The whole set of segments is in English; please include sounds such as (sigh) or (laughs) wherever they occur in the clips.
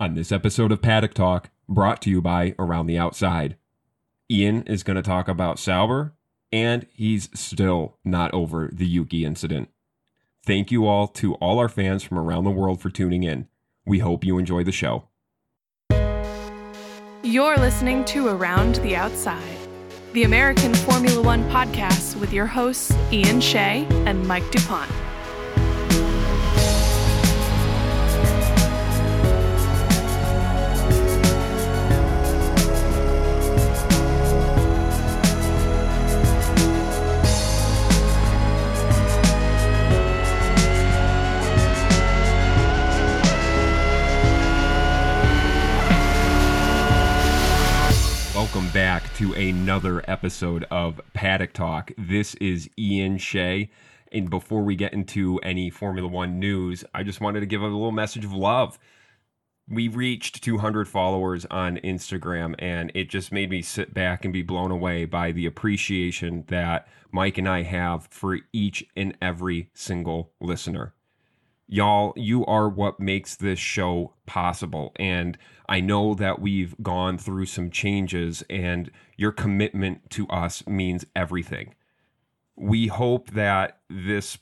On this episode of Paddock Talk, brought to you by Around the Outside, Ian is going to talk about Sauber, and he's still not over the Yuki incident. Thank you all to all our fans from around the world for tuning in. We hope you enjoy the show. You're listening to Around the Outside, the American Formula One podcast with your hosts, Ian Shea and Mike DuPont. Welcome back to another episode of Paddock Talk. This is Ian Shea. And before we get into any Formula One news, I just wanted to give a little message of love. We reached 200 followers on Instagram, and it just made me sit back and be blown away by the appreciation that Mike and I have for each and every single listener y'all you are what makes this show possible. And i know that we've gone through some changes and your commitment to us means everything. We hope that this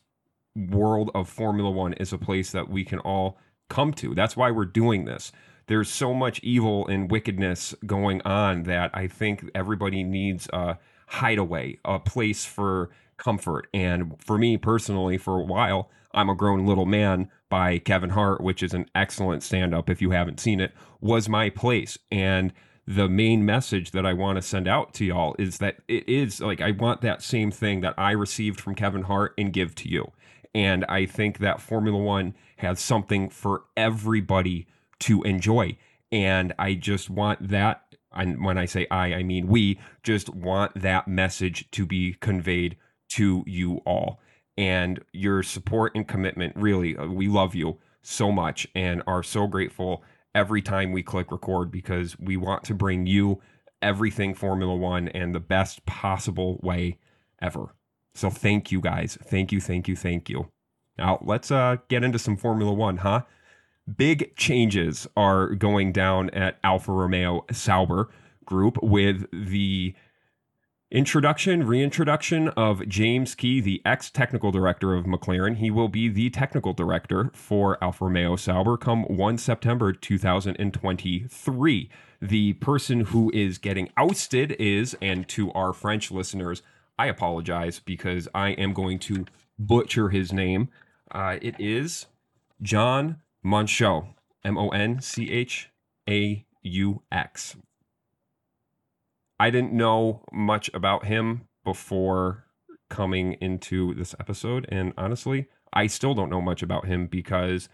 world of formula 1 is a place that we can all come to. That's why we're doing this. There's so much evil and wickedness going on that i think everybody needs a hideaway a place for comfort and for me personally for a while I'm a Grown Little Man by Kevin Hart, which is an excellent stand up if you haven't seen it, was my place. And the main message that I want to send out to y'all is that it is like I want that same thing that I received from Kevin Hart and give to you. And I think that Formula One has something for everybody to enjoy. And I just want that. And when I say I, I mean we just want that message to be conveyed to you all and your support and commitment. Really, uh, we love you so much and are so grateful every time we click record because we want to bring you everything Formula One and the best possible way ever. So thank you guys. Thank you, thank you, thank you. Now let's uh, get into some Formula One, huh? Big changes are going down at Alfa Romeo Sauber Group with the Introduction, reintroduction of James Key, the ex technical director of McLaren. He will be the technical director for Alfa Romeo Sauber come 1 September 2023. The person who is getting ousted is, and to our French listeners, I apologize because I am going to butcher his name. Uh, it is John Monchaux, M O N C H A U X. I didn't know much about him before coming into this episode. And honestly, I still don't know much about him because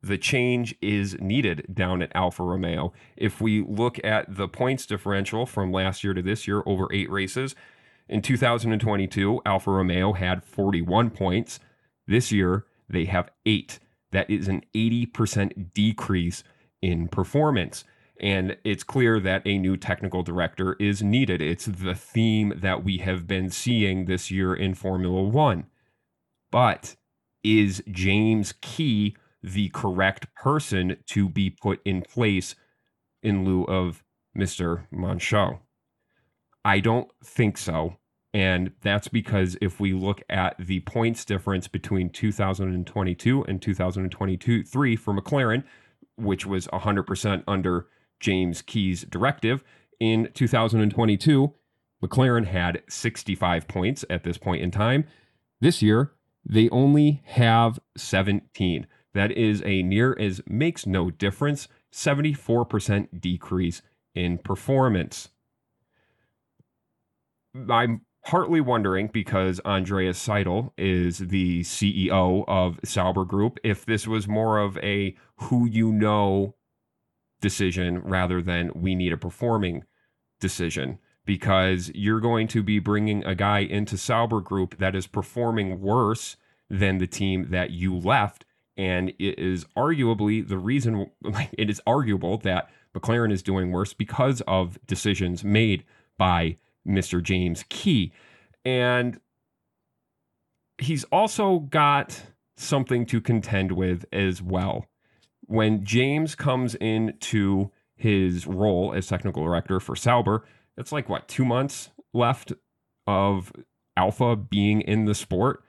the change is needed down at Alfa Romeo. If we look at the points differential from last year to this year over eight races, in 2022, Alfa Romeo had 41 points. This year, they have eight. That is an 80% decrease in performance. And it's clear that a new technical director is needed. It's the theme that we have been seeing this year in Formula One. But is James Key the correct person to be put in place in lieu of Mr. Monchaux? I don't think so. And that's because if we look at the points difference between 2022 and 2022 3 for McLaren, which was 100% under James Key's directive. In 2022, McLaren had 65 points at this point in time. This year, they only have 17. That is a near as makes no difference 74% decrease in performance. I'm partly wondering because Andreas Seidl is the CEO of Sauber Group if this was more of a who you know decision rather than we need a performing decision because you're going to be bringing a guy into Sauber Group that is performing worse than the team that you left. And it is arguably the reason, (laughs) it is arguable that McLaren is doing worse because of decisions made by Mr. James Key. And he's also got something to contend with as well when James comes into his role as technical director for Sauber, it's like what, two months left of Alfa being in the sport?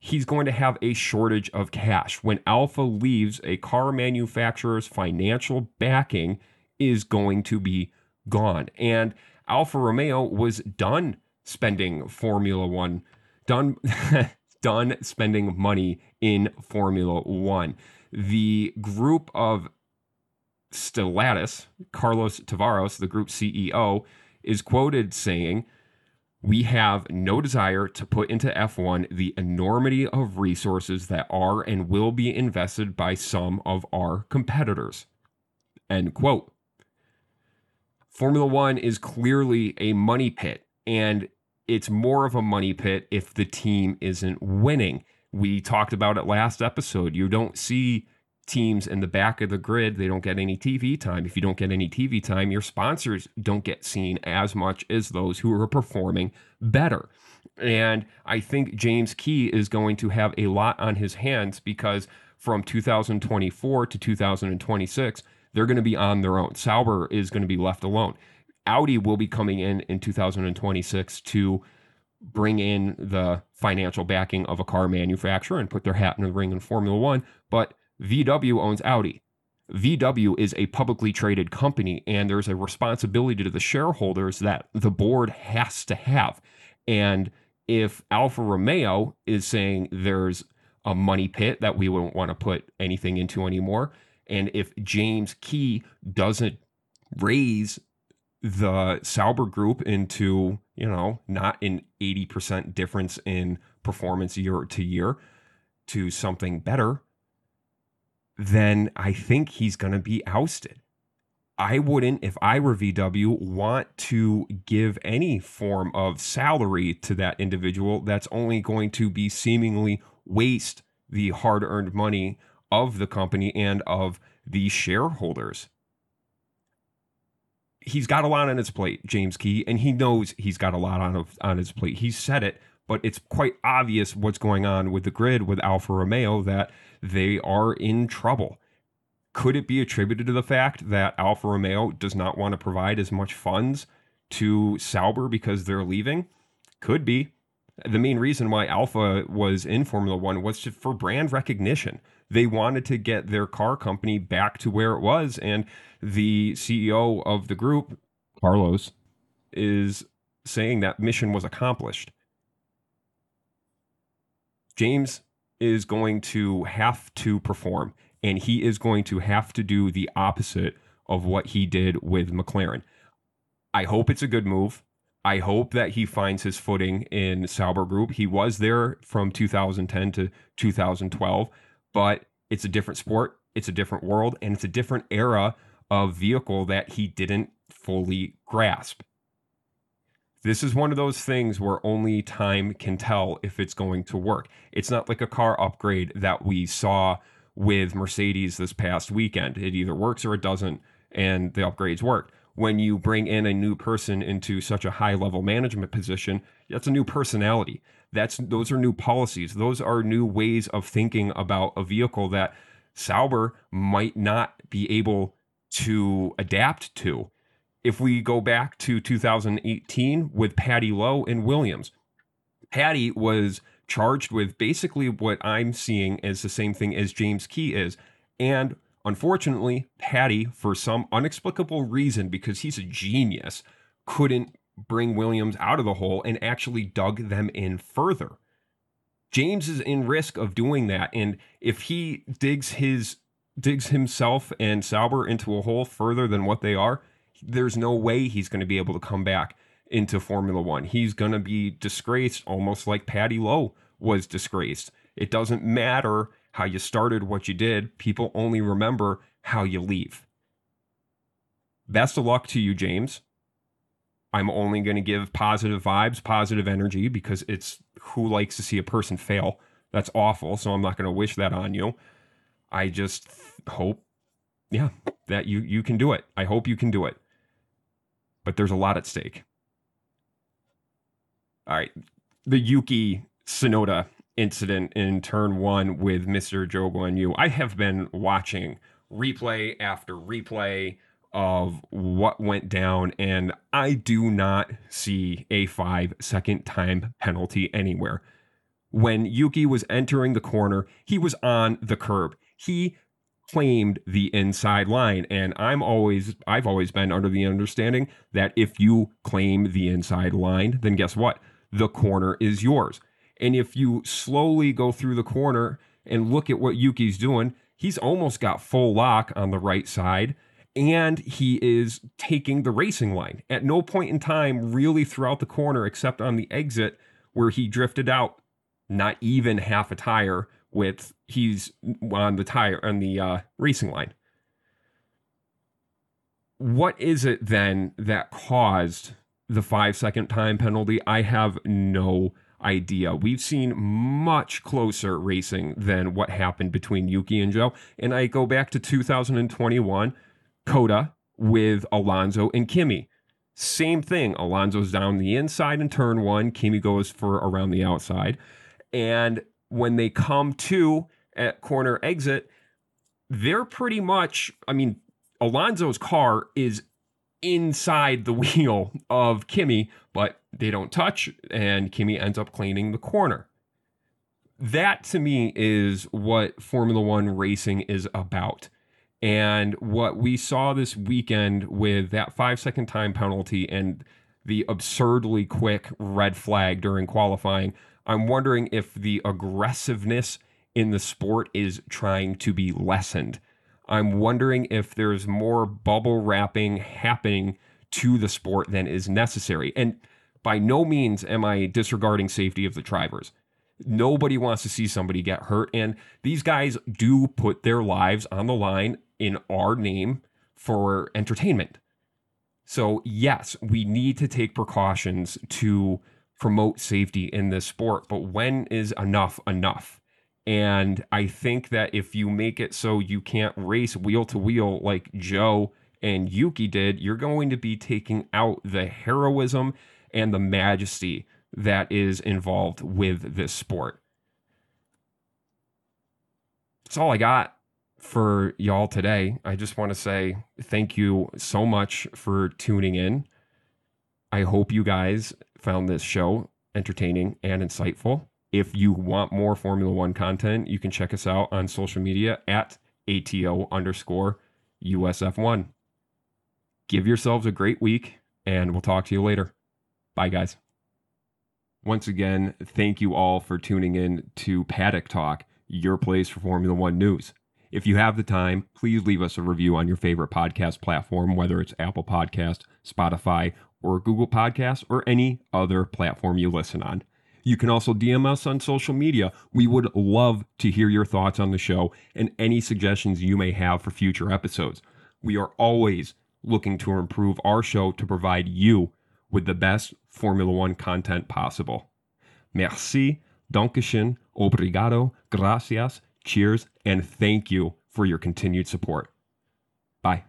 He's going to have a shortage of cash. When Alfa leaves, a car manufacturer's financial backing is going to be gone. And Alfa Romeo was done spending Formula One, done (laughs) done spending money in Formula One. The group of Stellantis, Carlos Tavares, the group CEO, is quoted saying, We have no desire to put into F1 the enormity of resources that are and will be invested by some of our competitors. End quote. Formula One is clearly a money pit, and it's more of a money pit if the team isn't winning. We talked about it last episode. You don't see teams in the back of the grid, they don't get any TV time. If you don't get any TV time, your sponsors don't get seen as much as those who are performing better. And I think James Key is going to have a lot on his hands because from 2024 to 2026, they're going to be on their own. Sauber is going to be left alone. Audi will be coming in in 2026 to bring in the financial backing of a car manufacturer and put their hat in the ring in Formula One. But VW owns Audi. VW is a publicly traded company, and there's a responsibility to the shareholders that the board has to have. And if Alfa Romeo is saying there's a money pit that we wouldn't want to put anything into anymore, and if James Key doesn't raise the Sauber group into, you know, not an 80% difference in performance year to year to something better, then I think he's going to be ousted. I wouldn't, if I were VW, want to give any form of salary to that individual that's only going to be seemingly waste the hard earned money of the company and of the shareholders. He's got a lot on his plate, James Key, and he knows he's got a lot on, on his plate. He said it, but it's quite obvious what's going on with the grid with Alfa Romeo that they are in trouble. Could it be attributed to the fact that Alfa Romeo does not want to provide as much funds to Sauber because they're leaving? Could be. The main reason why Alfa was in Formula One was for brand recognition. They wanted to get their car company back to where it was. And the CEO of the group, Carlos, is saying that mission was accomplished. James is going to have to perform and he is going to have to do the opposite of what he did with McLaren. I hope it's a good move. I hope that he finds his footing in Sauber Group. He was there from 2010 to 2012, but it's a different sport, it's a different world, and it's a different era of vehicle that he didn't fully grasp. This is one of those things where only time can tell if it's going to work. It's not like a car upgrade that we saw with Mercedes this past weekend. It either works or it doesn't, and the upgrades worked. When you bring in a new person into such a high level management position, that's a new personality. That's those are new policies. Those are new ways of thinking about a vehicle that Sauber might not be able to adapt to if we go back to 2018 with Paddy Lowe and Williams, Paddy was charged with basically what I'm seeing as the same thing as James Key is. And unfortunately, Paddy, for some unexplicable reason, because he's a genius, couldn't bring Williams out of the hole and actually dug them in further. James is in risk of doing that. And if he digs his digs himself and Sauber into a hole further than what they are, there's no way he's going to be able to come back into Formula One. He's going to be disgraced, almost like Paddy Lowe was disgraced. It doesn't matter how you started, what you did. People only remember how you leave. Best of luck to you, James. I'm only going to give positive vibes, positive energy because it's who likes to see a person fail. That's awful. So I'm not going to wish that on you. I just hope, yeah, that you you can do it. I hope you can do it but there's a lot at stake. All right. The Yuki Tsunoda incident in turn one with Mr. Zhou Guanyu. I have been watching replay after replay of what went down, and I do not see a five second time penalty anywhere. When Yuki was entering the corner, he was on the curb. He claimed the inside line and i'm always i've always been under the understanding that if you claim the inside line then guess what the corner is yours and if you slowly go through the corner and look at what yuki's doing he's almost got full lock on the right side and he is taking the racing line at no point in time really throughout the corner except on the exit where he drifted out not even half a tire with he's on the tire on the uh, racing line. What is it then that caused the five second time penalty? I have no idea. We've seen much closer racing than what happened between Yuki and Zhou. And I go back to 2021, COTA with Alonso and Kimi. Same thing. Alonso's down the inside in turn one. Kimi goes for around the outside. And when they come to at corner exit, they're pretty much, I mean, Alonso's car is inside the (laughs) wheel of Kimi, but they don't touch, and Kimi ends up cleaning the corner. That to me is what Formula One racing is about. And what we saw this weekend with that five second time penalty and the absurdly quick red flag during qualifying, I'm wondering if the aggressiveness in the sport is trying to be lessened. I'm wondering if there's more bubble wrapping happening to the sport than is necessary. And by no means am I disregarding safety of the drivers. Nobody wants to see somebody get hurt. And these guys do put their lives on the line in our name for entertainment. So, yes, we need to take precautions to promote safety in this sport, but when is enough enough? And I think that if you make it so you can't race wheel to wheel like Zhou and Yuki did, you're going to be taking out the heroism and the majesty that is involved with this sport. That's all I got for y'all today. I just want to say thank you so much for tuning in. I hope you guys found this show entertaining and insightful. If you want more Formula One content, you can check us out on social media at ATO underscore USF1. Give yourselves a great week, and we'll talk to you later. Bye, guys. Once again, thank you all for tuning in to Paddock Talk, your place for Formula One news. If you have the time, please leave us a review on your favorite podcast platform, whether it's Apple Podcast, Spotify, or Google Podcasts, or any other platform you listen on. You can also DM us on social media. We would love to hear your thoughts on the show and any suggestions you may have for future episodes. We are always looking to improve our show to provide you with the best Formula One content possible. Merci, Dankeschön, obrigado, gracias, cheers, and thank you for your continued support. Bye.